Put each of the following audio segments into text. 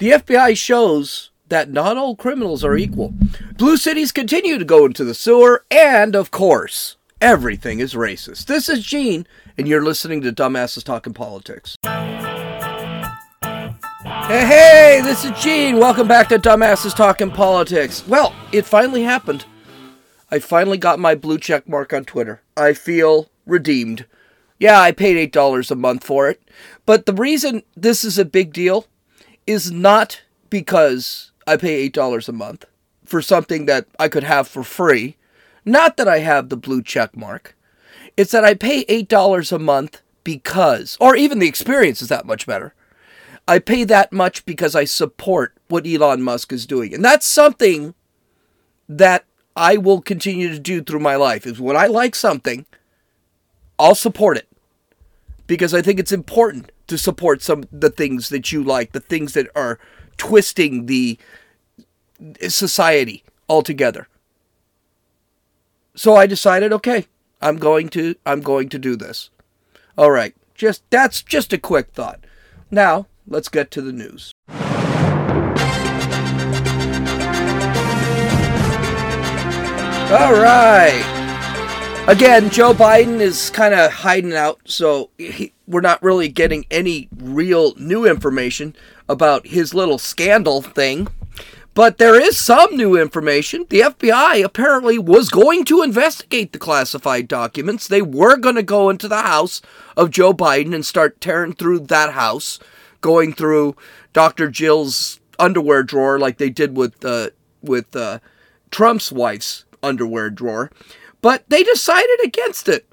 The FBI shows that not all criminals are equal. Blue cities continue to go into the sewer, and of course, everything is racist. This is Gene, and you're listening to Dumbasses Talking Politics. Hey, hey, this is Gene. Welcome back to Dumbasses Talking Politics. Well, it finally happened. I finally got my blue check mark on Twitter. I feel redeemed. Yeah, I paid $8 a month for it. But the reason this is a big deal is not because I pay $8 a month for something that I could have for free. Not that I have the blue check mark. It's that I pay $8 a month because, or even the experience is that much better. I pay that much because I support what Elon Musk is doing. And that's something that I will continue to do through my life is when I like something, I'll support it. Because I think it's important to support some the things that you like, the things that are twisting the society altogether. So I decided, okay, I'm going to I'm going to do this. All right. Just that's just a quick thought. Now, let's get to the news. All right. Again, Joe Biden is kind of hiding out, so he, we're not really getting any real new information about his little scandal thing. But there is some new information. The FBI apparently was going to investigate the classified documents. They were going to go into the house of Joe Biden and start tearing through that house, going through Dr. Jill's underwear drawer like they did with uh, with uh, Trump's wife's underwear drawer. But they decided against it.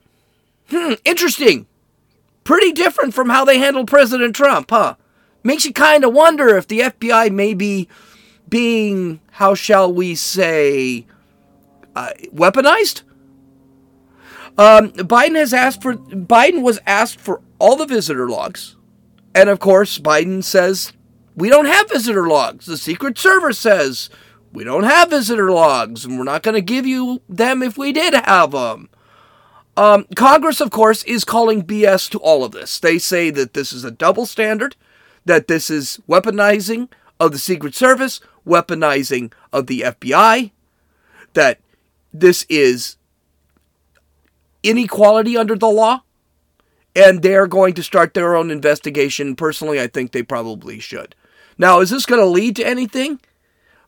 Hmm, interesting. Pretty different from how they handled President Trump, huh? Makes you kind of wonder if the FBI may be being, how shall we say, uh, weaponized. Um, Biden has asked for Biden was asked for all the visitor logs, and of course Biden says we don't have visitor logs. The Secret Service says we don't have visitor logs, and we're not going to give you them if we did have them. Um, Congress, of course, is calling BS to all of this. They say that this is a double standard, that this is weaponizing of the Secret Service, weaponizing of the FBI, that this is inequality under the law, and they're going to start their own investigation. Personally, I think they probably should. Now, is this going to lead to anything?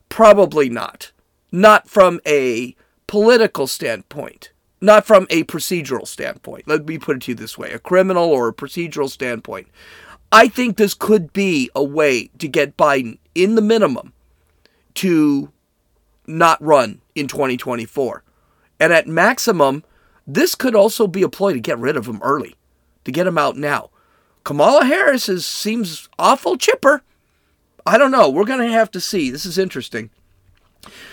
Probably not. Not from a political standpoint, not from a procedural standpoint. Let me put it to you this way a criminal or a procedural standpoint. I think this could be a way to get Biden in the minimum to not run in 2024. And at maximum, this could also be a ploy to get rid of him early, to get him out now. Kamala Harris is, seems awful chipper. I don't know. We're going to have to see. This is interesting.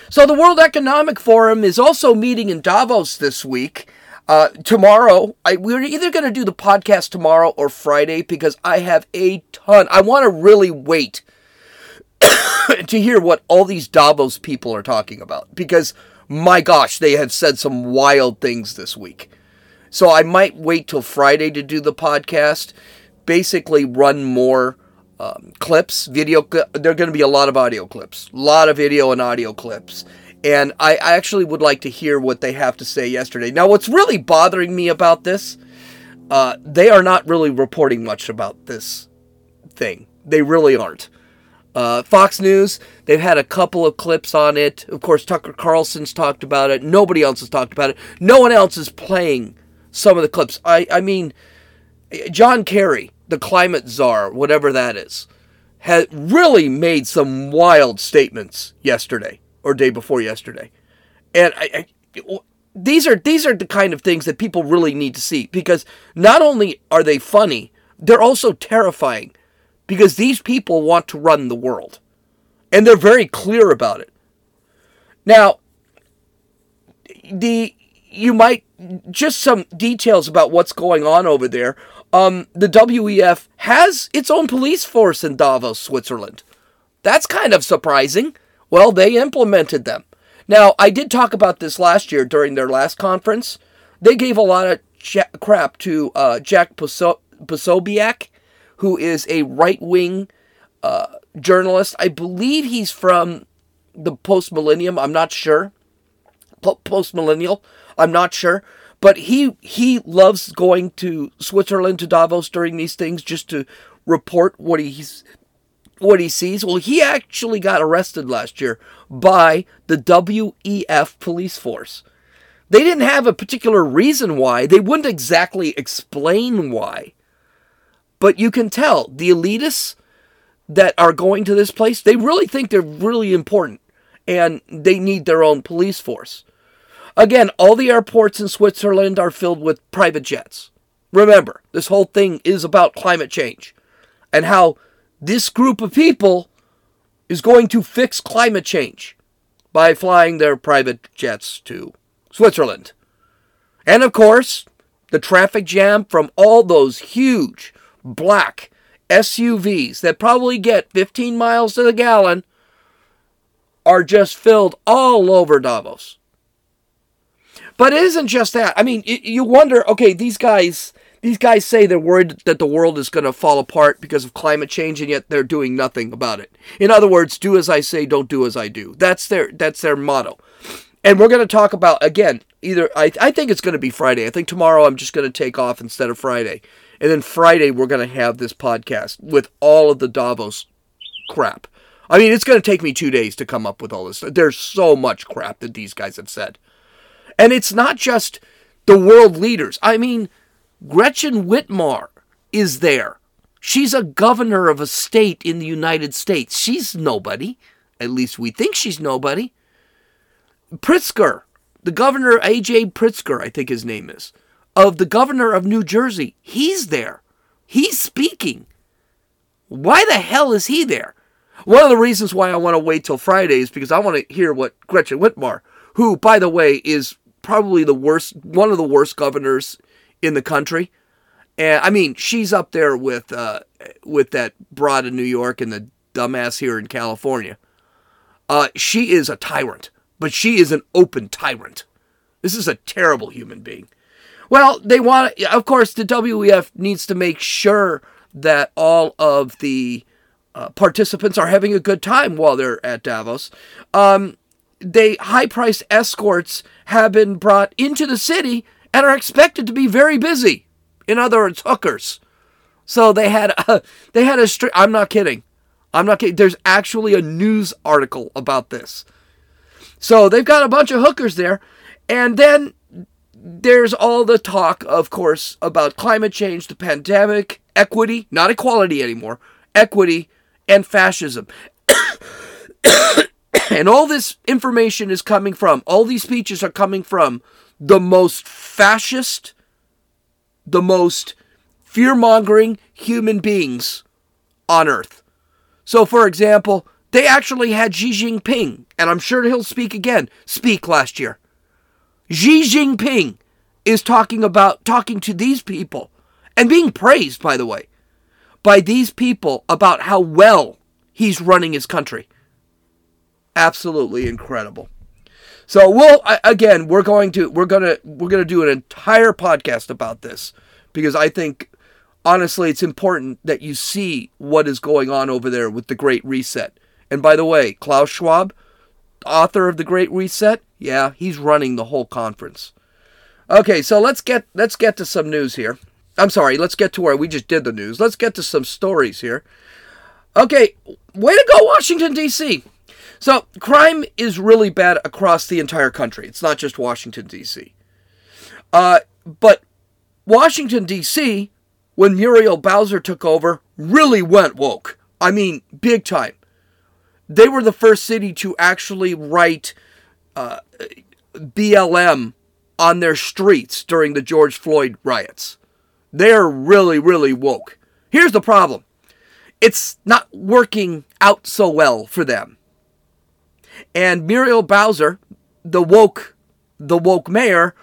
So, the World Economic Forum is also meeting in Davos this week. Uh, tomorrow, I, we're either going to do the podcast tomorrow or Friday because I have a ton. I want to really wait to hear what all these Davos people are talking about because my gosh, they have said some wild things this week. So I might wait till Friday to do the podcast. Basically, run more um, clips, video. There are going to be a lot of audio clips, a lot of video and audio clips. And I, I actually would like to hear what they have to say yesterday. Now, what's really bothering me about this, uh, they are not really reporting much about this thing. They really aren't. Uh, Fox News, they've had a couple of clips on it. Of course, Tucker Carlson's talked about it. Nobody else has talked about it. No one else is playing some of the clips. I, I mean, John Kerry, the climate czar, whatever that is, had really made some wild statements yesterday or day before yesterday. And I, I, these are these are the kind of things that people really need to see because not only are they funny, they're also terrifying because these people want to run the world. And they're very clear about it. Now, the you might just some details about what's going on over there. Um, the WEF has its own police force in Davos, Switzerland. That's kind of surprising. Well, they implemented them. Now, I did talk about this last year during their last conference. They gave a lot of crap to uh, Jack Poso- Posobiec who is a right wing uh, journalist. I believe he's from the post millennium. I'm not sure. Post millennial. I'm not sure. But he he loves going to Switzerland to Davos during these things just to report what he's what he sees. Well, he actually got arrested last year by the WEF police force. They didn't have a particular reason why. They wouldn't exactly explain why. But you can tell the elitists that are going to this place, they really think they're really important and they need their own police force. Again, all the airports in Switzerland are filled with private jets. Remember, this whole thing is about climate change and how this group of people is going to fix climate change by flying their private jets to Switzerland. And of course, the traffic jam from all those huge black SUVs that probably get 15 miles to the gallon are just filled all over Davos. But it isn't just that. I mean, you wonder, okay, these guys these guys say they're worried that the world is going to fall apart because of climate change and yet they're doing nothing about it. In other words, do as I say, don't do as I do. That's their that's their motto. And we're going to talk about again, either I I think it's going to be Friday. I think tomorrow I'm just going to take off instead of Friday. And then Friday we're going to have this podcast with all of the Davos crap. I mean, it's going to take me 2 days to come up with all this. There's so much crap that these guys have said. And it's not just the world leaders. I mean, Gretchen Whitmer is there. She's a governor of a state in the United States. She's nobody. At least we think she's nobody. Pritzker, the governor, A.J. Pritzker, I think his name is, of the governor of New Jersey, he's there. He's speaking. Why the hell is he there? One of the reasons why I want to wait till Friday is because I want to hear what Gretchen Whitmer, who, by the way, is probably the worst, one of the worst governors in the country. And I mean, she's up there with uh, with that broad in New York and the dumbass here in California. Uh, she is a tyrant, but she is an open tyrant. This is a terrible human being. Well, they want, of course, the WEF needs to make sure that all of the uh, participants are having a good time while they're at Davos. Um, they high-priced escorts have been brought into the city and are expected to be very busy. In other words, hookers. So they had a, they had a stri- I'm not kidding. I'm not kidding. There's actually a news article about this. So they've got a bunch of hookers there, and then there's all the talk, of course, about climate change, the pandemic, equity, not equality anymore, equity, and fascism. And all this information is coming from, all these speeches are coming from the most fascist, the most fear mongering human beings on earth. So, for example, they actually had Xi Jinping, and I'm sure he'll speak again, speak last year. Xi Jinping is talking about talking to these people and being praised, by the way, by these people about how well he's running his country absolutely incredible. So we'll again we're going to we're gonna we're gonna do an entire podcast about this because I think honestly it's important that you see what is going on over there with the Great Reset. And by the way, Klaus Schwab, author of the Great Reset, yeah, he's running the whole conference. Okay, so let's get let's get to some news here. I'm sorry, let's get to where we just did the news. Let's get to some stories here. Okay, way to go, Washington D.C. So, crime is really bad across the entire country. It's not just Washington, D.C. Uh, but Washington, D.C., when Muriel Bowser took over, really went woke. I mean, big time. They were the first city to actually write uh, BLM on their streets during the George Floyd riots. They're really, really woke. Here's the problem it's not working out so well for them. And Muriel Bowser, the woke, the woke mayor,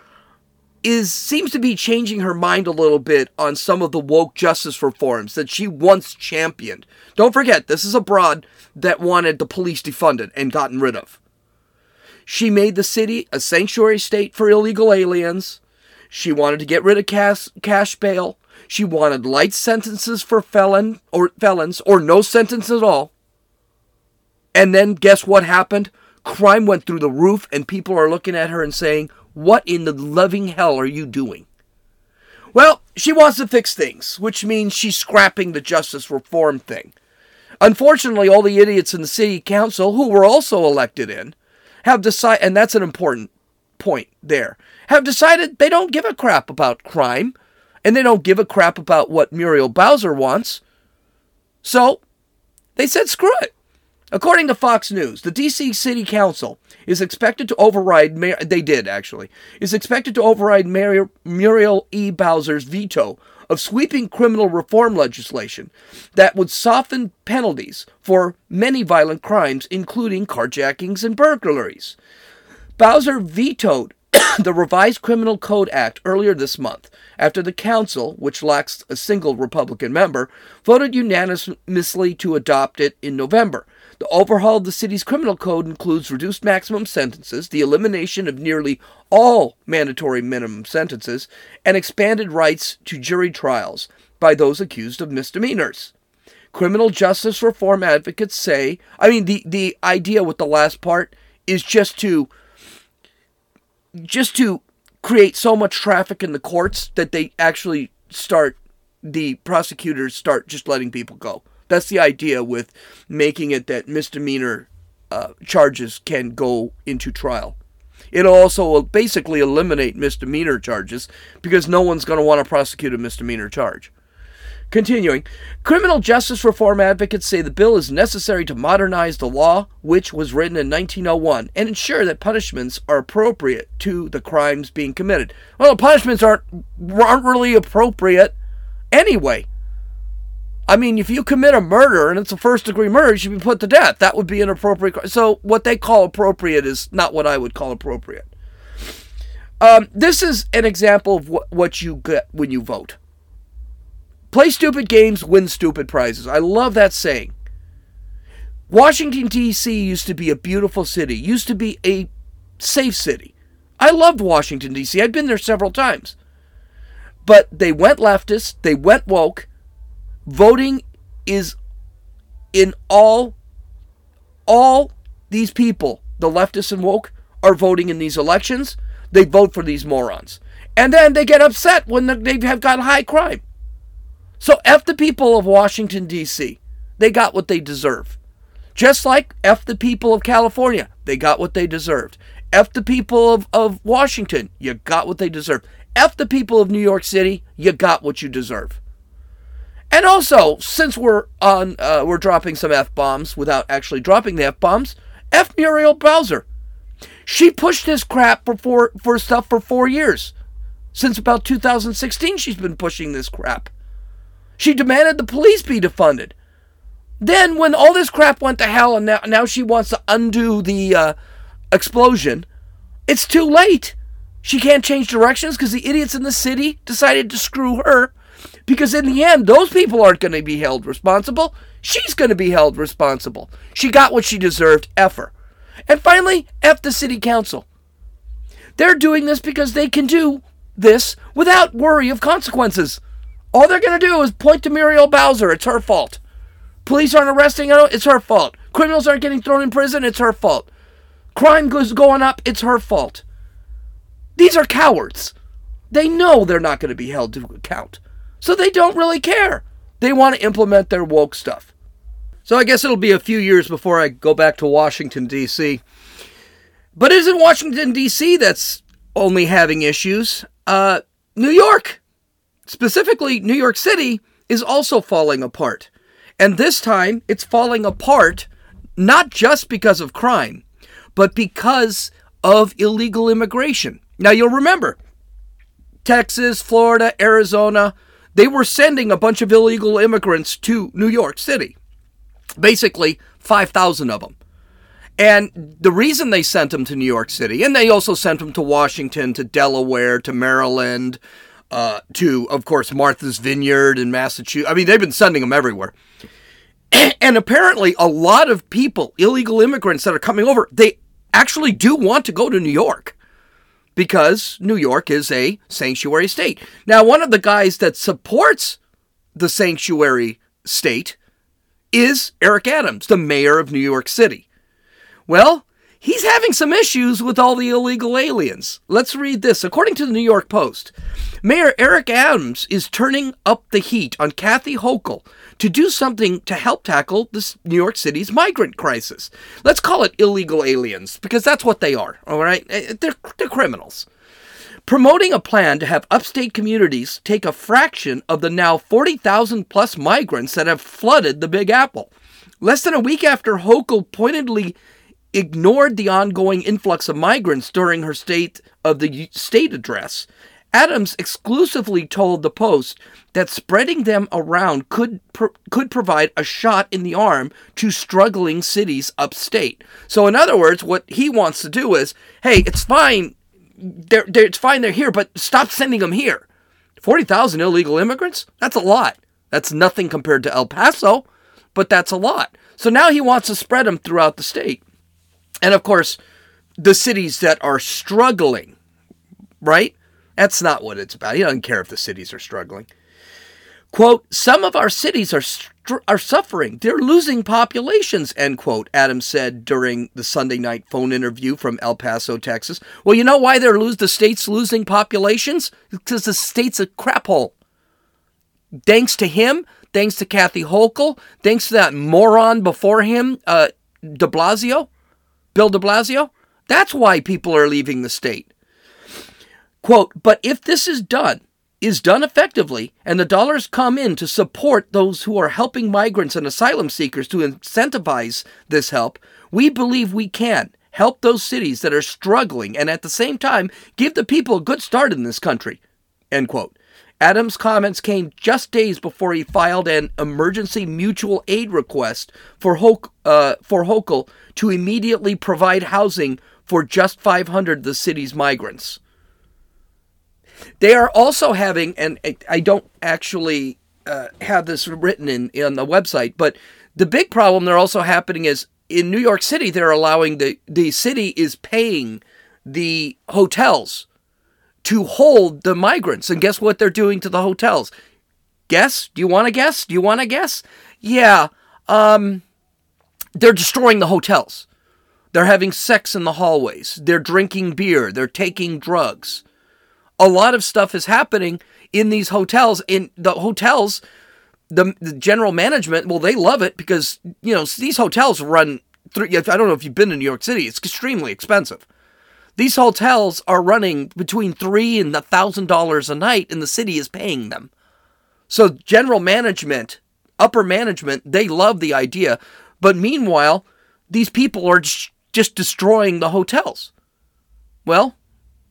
is seems to be changing her mind a little bit on some of the woke justice reforms that she once championed. Don't forget, this is a broad that wanted the police defunded and gotten rid of. She made the city a sanctuary state for illegal aliens. She wanted to get rid of cash, cash bail. She wanted light sentences for felon or felons or no sentence at all. And then guess what happened? Crime went through the roof, and people are looking at her and saying, What in the loving hell are you doing? Well, she wants to fix things, which means she's scrapping the justice reform thing. Unfortunately, all the idiots in the city council, who were also elected in, have decided, and that's an important point there, have decided they don't give a crap about crime and they don't give a crap about what Muriel Bowser wants. So they said screw it. According to Fox News, the DC City Council is expected to override, they did actually, is expected to override Muriel E. Bowser's veto of sweeping criminal reform legislation that would soften penalties for many violent crimes, including carjackings and burglaries. Bowser vetoed the revised Criminal Code Act earlier this month after the council, which lacks a single Republican member, voted unanimously to adopt it in November. The overhaul of the city's criminal code includes reduced maximum sentences, the elimination of nearly all mandatory minimum sentences, and expanded rights to jury trials by those accused of misdemeanors. Criminal justice reform advocates say, I mean, the, the idea with the last part is just to just to create so much traffic in the courts that they actually start the prosecutors start just letting people go. That's the idea with making it that misdemeanor uh, charges can go into trial. It'll also basically eliminate misdemeanor charges because no one's going to want to prosecute a misdemeanor charge. Continuing, criminal justice reform advocates say the bill is necessary to modernize the law, which was written in 1901, and ensure that punishments are appropriate to the crimes being committed. Well, punishments aren't, aren't really appropriate anyway. I mean, if you commit a murder and it's a first degree murder, you should be put to death. That would be an appropriate. So, what they call appropriate is not what I would call appropriate. Um, this is an example of what, what you get when you vote. Play stupid games, win stupid prizes. I love that saying. Washington, D.C. used to be a beautiful city, used to be a safe city. I loved Washington, D.C., I'd been there several times. But they went leftist, they went woke. Voting is in all, all these people, the leftists and woke, are voting in these elections. They vote for these morons. And then they get upset when they have got high crime. So F the people of Washington, D.C. They got what they deserve. Just like F the people of California. They got what they deserved. F the people of, of Washington. You got what they deserve. F the people of New York City. You got what you deserve. And also, since we're on, uh, we're dropping some f bombs without actually dropping the f bombs. F Muriel Bowser. She pushed this crap for, for for stuff for four years. Since about 2016, she's been pushing this crap. She demanded the police be defunded. Then, when all this crap went to hell and now, now she wants to undo the uh, explosion, it's too late. She can't change directions because the idiots in the city decided to screw her. Because in the end, those people aren't going to be held responsible. She's going to be held responsible. She got what she deserved. F her. And finally, F the city council. They're doing this because they can do this without worry of consequences. All they're going to do is point to Muriel Bowser. It's her fault. Police aren't arresting her. It's her fault. Criminals aren't getting thrown in prison. It's her fault. Crime goes going up. It's her fault. These are cowards. They know they're not going to be held to account. So they don't really care. They want to implement their woke stuff. So I guess it'll be a few years before I go back to Washington, D.C. But isn't Washington, D.C. that's only having issues? Uh, New York Specifically, New York City is also falling apart. And this time, it's falling apart not just because of crime, but because of illegal immigration. Now, you'll remember Texas, Florida, Arizona, they were sending a bunch of illegal immigrants to New York City. Basically, 5,000 of them. And the reason they sent them to New York City, and they also sent them to Washington, to Delaware, to Maryland, uh, to, of course, Martha's Vineyard in Massachusetts. I mean, they've been sending them everywhere. And apparently, a lot of people, illegal immigrants that are coming over, they actually do want to go to New York because New York is a sanctuary state. Now, one of the guys that supports the sanctuary state is Eric Adams, the mayor of New York City. Well, he's having some issues with all the illegal aliens. Let's read this. According to the New York Post, Mayor Eric Adams is turning up the heat on Kathy Hochul to do something to help tackle this New York City's migrant crisis. Let's call it illegal aliens because that's what they are, all right? Eh, they're, they're criminals. Promoting a plan to have upstate communities take a fraction of the now 40,000 plus migrants that have flooded the Big Apple. Less than a week after Hochul pointedly ignored the ongoing influx of migrants during her state of the state address. Adams exclusively told the Post that spreading them around could could provide a shot in the arm to struggling cities upstate. So, in other words, what he wants to do is, hey, it's fine, they're, they're, it's fine they're here, but stop sending them here. Forty thousand illegal immigrants? That's a lot. That's nothing compared to El Paso, but that's a lot. So now he wants to spread them throughout the state. And of course, the cities that are struggling, right? That's not what it's about. He doesn't care if the cities are struggling. Quote, some of our cities are str- are suffering. They're losing populations, end quote, Adams said during the Sunday night phone interview from El Paso, Texas. Well, you know why they're lose the state's losing populations? Because the state's a crap hole. Thanks to him, thanks to Kathy Hochul, thanks to that moron before him, uh, de Blasio, Bill de Blasio. That's why people are leaving the state. Quote, but if this is done, is done effectively, and the dollars come in to support those who are helping migrants and asylum seekers to incentivize this help, we believe we can help those cities that are struggling and at the same time give the people a good start in this country. End quote. Adams' comments came just days before he filed an emergency mutual aid request for, Hoke, uh, for Hochul to immediately provide housing for just 500 of the city's migrants. They are also having, and I don't actually uh, have this written in on the website, but the big problem they're also happening is in New York City, they're allowing the the city is paying the hotels to hold the migrants. And guess what they're doing to the hotels? Guess? Do you want to guess? Do you want to guess? Yeah. Um, they're destroying the hotels. They're having sex in the hallways. They're drinking beer. They're taking drugs. A lot of stuff is happening in these hotels. In the hotels, the, the general management, well, they love it because, you know, these hotels run through. I don't know if you've been to New York City, it's extremely expensive. These hotels are running between three and a thousand dollars a night, and the city is paying them. So general management, upper management, they love the idea, but meanwhile, these people are just destroying the hotels. Well,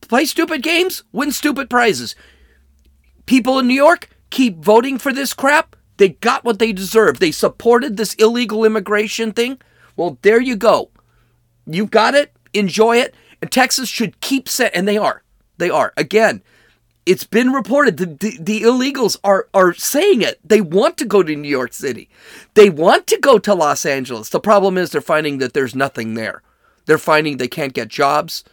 play stupid games, win stupid prizes. People in New York keep voting for this crap. They got what they deserve. They supported this illegal immigration thing. Well, there you go. You got it. Enjoy it. And Texas should keep set, and they are. They are. Again, it's been reported the, the, the, illegals are, are saying it. They want to go to New York City. They want to go to Los Angeles. The problem is they're finding that there's nothing there. They're finding they can't get jobs.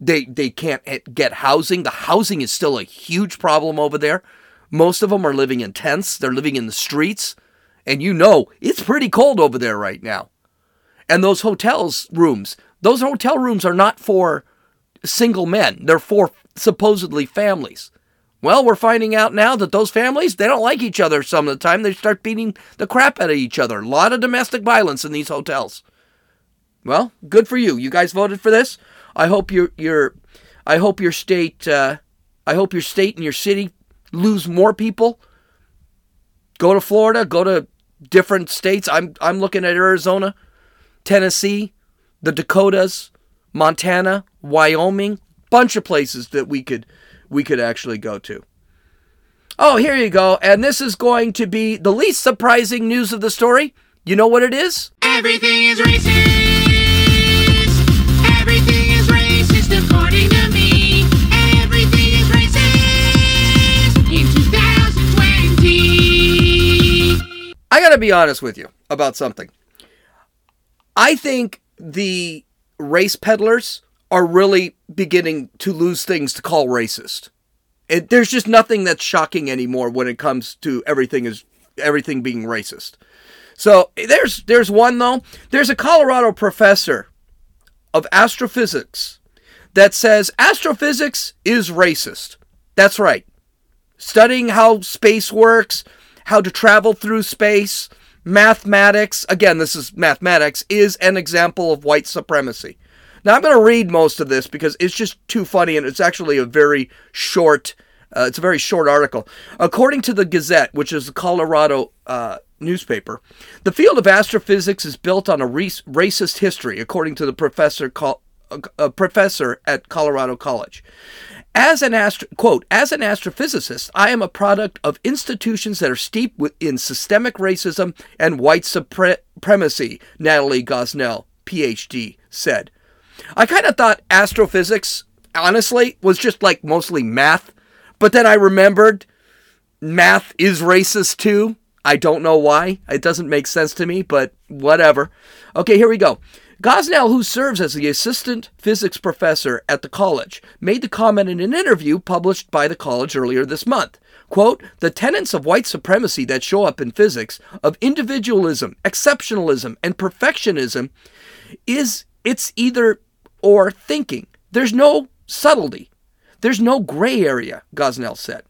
They, they can't get housing. The housing is still a huge problem over there. Most of them are living in tents. They're living in the streets. And you know, it's pretty cold over there right now. And those hotels rooms, those hotel rooms are not for single men, they're for supposedly families. Well, we're finding out now that those families, they don't like each other some of the time. They start beating the crap out of each other. A lot of domestic violence in these hotels. Well, good for you. You guys voted for this. I hope your your I hope your state uh, I hope your state and your city lose more people. Go to Florida, go to different states. I'm I'm looking at Arizona, Tennessee, the Dakotas, Montana, Wyoming, bunch of places that we could we could actually go to. Oh, here you go. And this is going to be the least surprising news of the story. You know what it is? Everything is racist. Everything is racist according to me. Everything is racist in 2020. I got to be honest with you about something. I think the race peddlers are really beginning to lose things to call racist. It, there's just nothing that's shocking anymore when it comes to everything is everything being racist. So there's there's one though. There's a Colorado professor of astrophysics that says astrophysics is racist. That's right. Studying how space works, how to travel through space, mathematics, again, this is mathematics, is an example of white supremacy. Now, I'm going to read most of this because it's just too funny and it's actually a very short. Uh, it's a very short article. According to the Gazette, which is the Colorado uh, newspaper, the field of astrophysics is built on a racist history, according to the professor, a professor at Colorado College. As an astro, quote, as an astrophysicist, I am a product of institutions that are steeped in systemic racism and white supremacy, Natalie Gosnell, PhD, said. I kind of thought astrophysics, honestly, was just like mostly math, but then I remembered math is racist too. I don't know why. It doesn't make sense to me, but whatever. Okay, here we go. Gosnell, who serves as the assistant physics professor at the college, made the comment in an interview published by the college earlier this month. Quote, the tenets of white supremacy that show up in physics, of individualism, exceptionalism, and perfectionism, is it's either or thinking. There's no subtlety. There's no gray area, Gosnell said.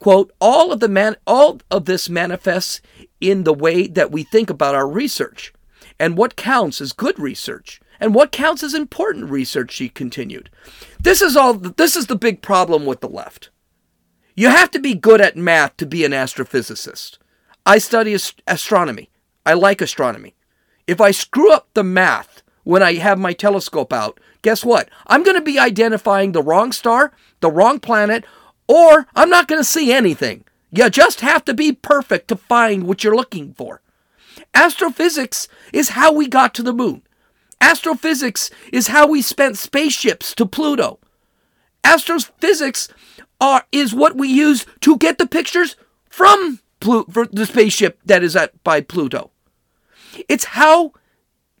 Quote, all of the man all of this manifests in the way that we think about our research and what counts as good research. And what counts as important research she continued. This is all this is the big problem with the left. You have to be good at math to be an astrophysicist. I study astronomy. I like astronomy. If i screw up the math when i have my telescope out guess what? I'm going to be identifying the wrong star the wrong planet or i'm not going to see anything. You just have to be perfect to find what you're looking for Astrophysics is how we got to the moon. Astrophysics is how we spent spaceships to Pluto. Astrophysics are, is what we use to get the pictures from Plu- the spaceship that is at by Pluto. It's how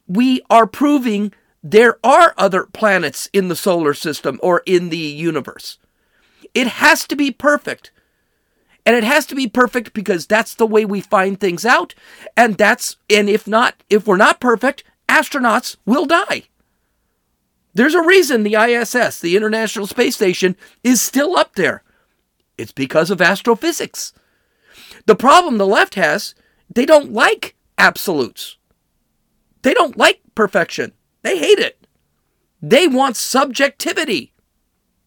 we are proving there are other planets in the solar system or in the universe. It has to be perfect. And it has to be perfect because that's the way we find things out. And that's, and if not, if we're not perfect, astronauts will die. There's a reason the ISS, the International Space Station, is still up there. It's because of astrophysics. The problem the left has, they don't like absolutes. They don't like perfection. They hate it. They want subjectivity.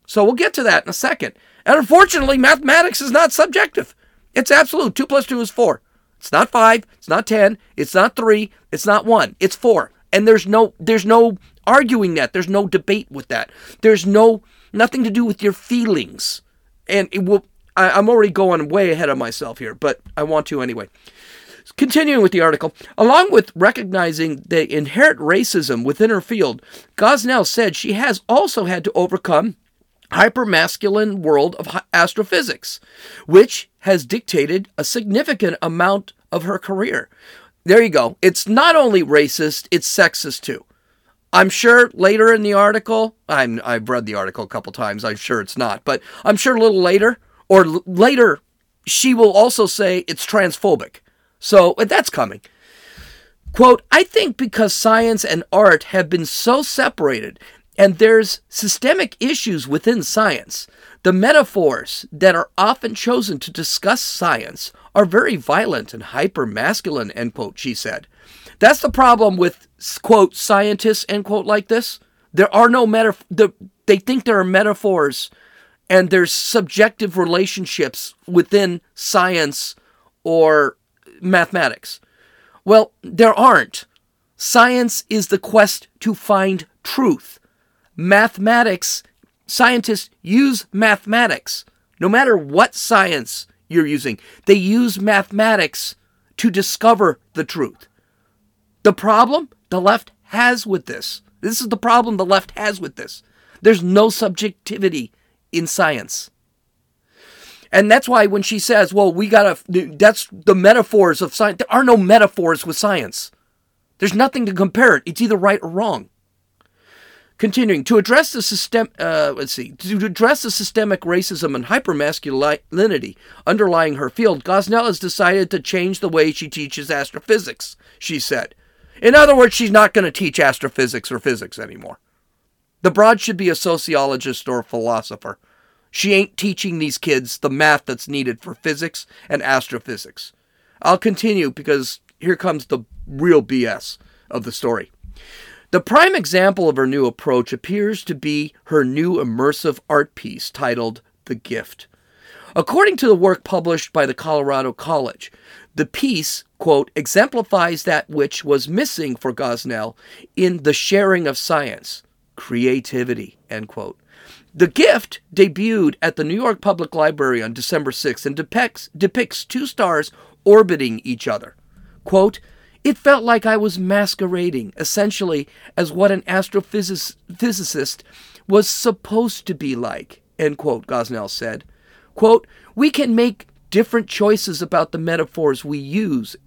So we'll get to that in a second. And unfortunately, mathematics is not subjective. It's absolute. 2 plus 2 is 4. It's not 5, it's not 10, it's not 3, it's not 1. It's 4. And there's no there's no arguing that. There's no debate with that. There's no nothing to do with your feelings. And it will I, I'm already going way ahead of myself here, but I want to anyway. Continuing with the article, along with recognizing the inherent racism within her field, Gosnell said she has also had to overcome hypermasculine world of astrophysics, which has dictated a significant amount of her career. There you go. It's not only racist, it's sexist too. I'm sure later in the article, I'm, I've read the article a couple times, I'm sure it's not, but I'm sure a little later, or l- later, she will also say it's transphobic. So that's coming. Quote, I think because science and art have been so separated and there's systemic issues within science. The metaphors that are often chosen to discuss science are very violent and hyper masculine, end quote, she said. That's the problem with, quote, scientists, end quote, like this. There are no metaphors. The, they think there are metaphors and there's subjective relationships within science or mathematics. Well, there aren't. Science is the quest to find truth mathematics, scientists use mathematics. No matter what science you're using, they use mathematics to discover the truth. The problem the left has with this, this is the problem the left has with this. There's no subjectivity in science. And that's why when she says, well, we got to, that's the metaphors of science. There are no metaphors with science. There's nothing to compare it. It's either right or wrong. Continuing to address the system, uh, let's see, to address the systemic racism and hypermasculinity underlying her field, Gosnell has decided to change the way she teaches astrophysics. She said, in other words, she's not going to teach astrophysics or physics anymore. The broad should be a sociologist or a philosopher. She ain't teaching these kids the math that's needed for physics and astrophysics. I'll continue because here comes the real BS of the story. The prime example of her new approach appears to be her new immersive art piece titled The Gift. According to the work published by the Colorado College, the piece, quote, exemplifies that which was missing for Gosnell in the sharing of science creativity, end quote. The Gift debuted at the New York Public Library on December 6th and depicts, depicts two stars orbiting each other. Quote, it felt like I was masquerading, essentially, as what an astrophysicist was supposed to be like, end quote, Gosnell said. Quote, we can make different choices about the metaphors we use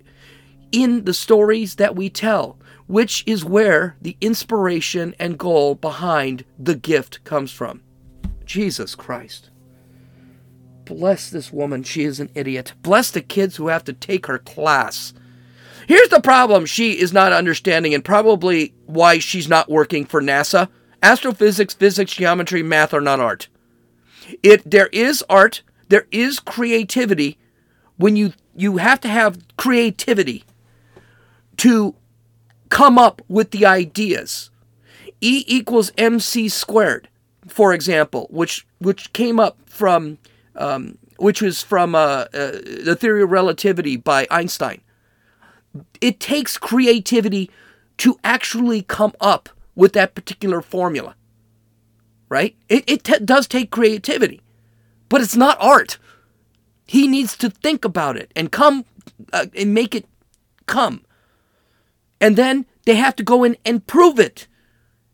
in the stories that we tell, which is where the inspiration and goal behind the gift comes from. Jesus Christ. Bless this woman. She is an idiot. Bless the kids who have to take her class. Here's the problem she is not understanding, and probably why she's not working for NASA. Astrophysics, physics, geometry, math are not art. It there is art, there is creativity when you you have to have creativity to come up with the ideas. E equals mc squared, for example, which which came up from um, which was from uh, uh, the theory of relativity by Einstein. It takes creativity to actually come up with that particular formula, right? It, it t- does take creativity, but it's not art. He needs to think about it and come uh, and make it come. And then they have to go in and prove it.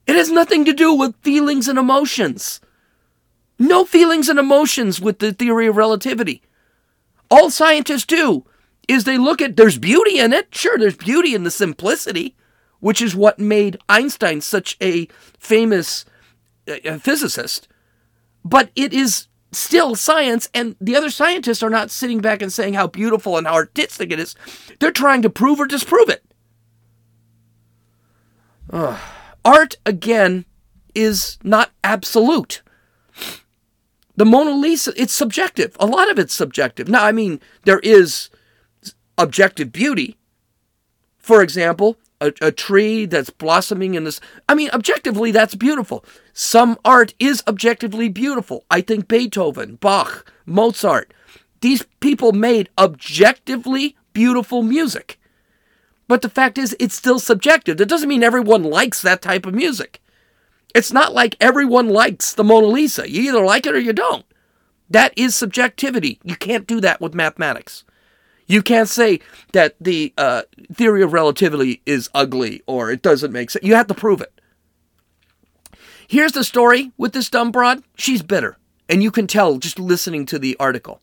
It has nothing to do with feelings and emotions. No feelings and emotions with the theory of relativity. All scientists do is they look at there's beauty in it. Sure, there's beauty in the simplicity, which is what made Einstein such a famous uh, physicist. But it is still science, and the other scientists are not sitting back and saying how beautiful and how artistic it is. They're trying to prove or disprove it. Ugh. Art, again, is not absolute. The Mona Lisa, it's subjective. A lot of it's subjective. Now, I mean, there is objective beauty. For example, a, a, tree that's blossoming in this. I mean, objectively, that's beautiful. Some art is objectively beautiful. I think Beethoven, Bach, Mozart, these people made objectively beautiful music. But the fact is, it's still subjective. That doesn't mean everyone likes that type of music. It's not like everyone likes the Mona Lisa. You either like it or you don't. That is subjectivity. You can't do that with mathematics. You can't say that the uh, theory of relativity is ugly or it doesn't make sense. You have to prove it. Here's the story with this dumb broad. She's bitter, and you can tell just listening to the article.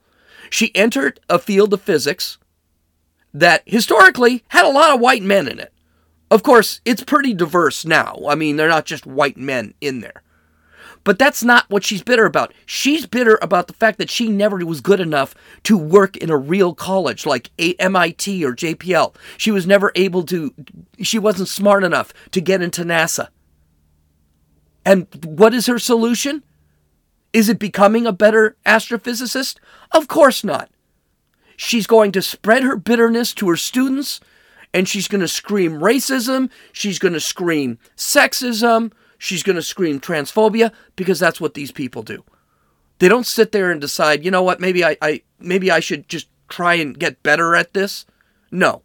She entered a field of physics that historically had a lot of white men in it. Of course, it's pretty diverse now. I mean, they're not just white men in there. But that's not what she's bitter about. She's bitter about the fact that she never was good enough to work in a real college like MIT or JPL. She was never able to, she wasn't smart enough to get into NASA. And what is her solution? Is it becoming a better astrophysicist? Of course not. She's going to spread her bitterness to her students and she's going to scream racism, she's going to scream sexism, she's going to scream transphobia because that's what these people do. They don't sit there and decide, you know what, maybe I, I maybe I should just try and get better at this. No.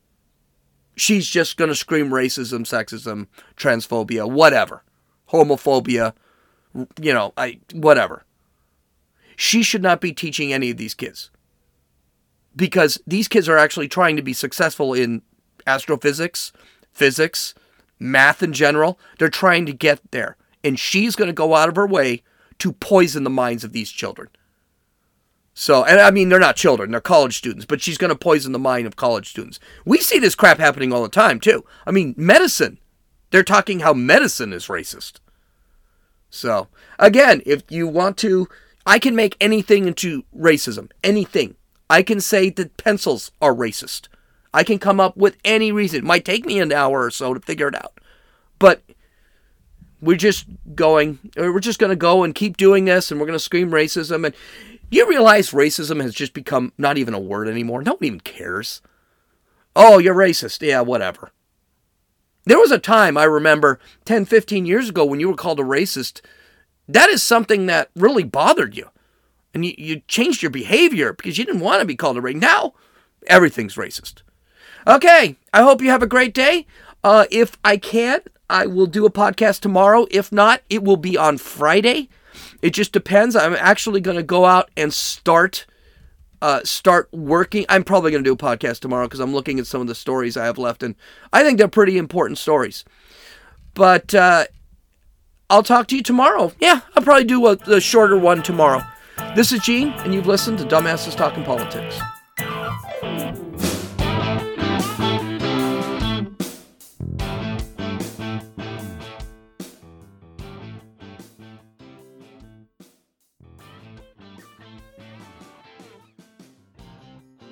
She's just going to scream racism, sexism, transphobia, whatever. Homophobia, you know, I whatever. She should not be teaching any of these kids because these kids are actually trying to be successful in astrophysics, physics, math in general. They're trying to get there. And she's going to go out of her way to poison the minds of these children. So, and I mean, they're not children, they're college students, but she's going to poison the mind of college students. We see this crap happening all the time, too. I mean, medicine. They're talking how medicine is racist. So, again, if you want to, I can make anything into racism. Anything. I can say that pencils are racist. I can come up with any reason. It might take me an hour or so to figure it out. But we're just going, uh, we're just going to go and keep doing this and we're going to scream racism. And you realize racism has just become not even a word anymore. No one even cares. Oh, you're racist. Yeah, whatever. There was a time I remember 10, 15 years ago when you were called a racist. That is something that really bothered you. And you, you changed your behavior because you didn't want to be called a racist. Now, everything's racist. Okay, I hope you have a great day. Uh, if I can't, I will do a podcast tomorrow. If not, it will be on Friday. It just depends. I'm actually going to go out and start uh, start working. I'm probably going to do a podcast tomorrow because I'm looking at some of the stories I have left, and I think they're pretty important stories. But uh, I'll talk to you tomorrow. Yeah, I'll probably do a, a shorter one tomorrow. This is Gene, and you've listened to Dumbasses Talking Politics.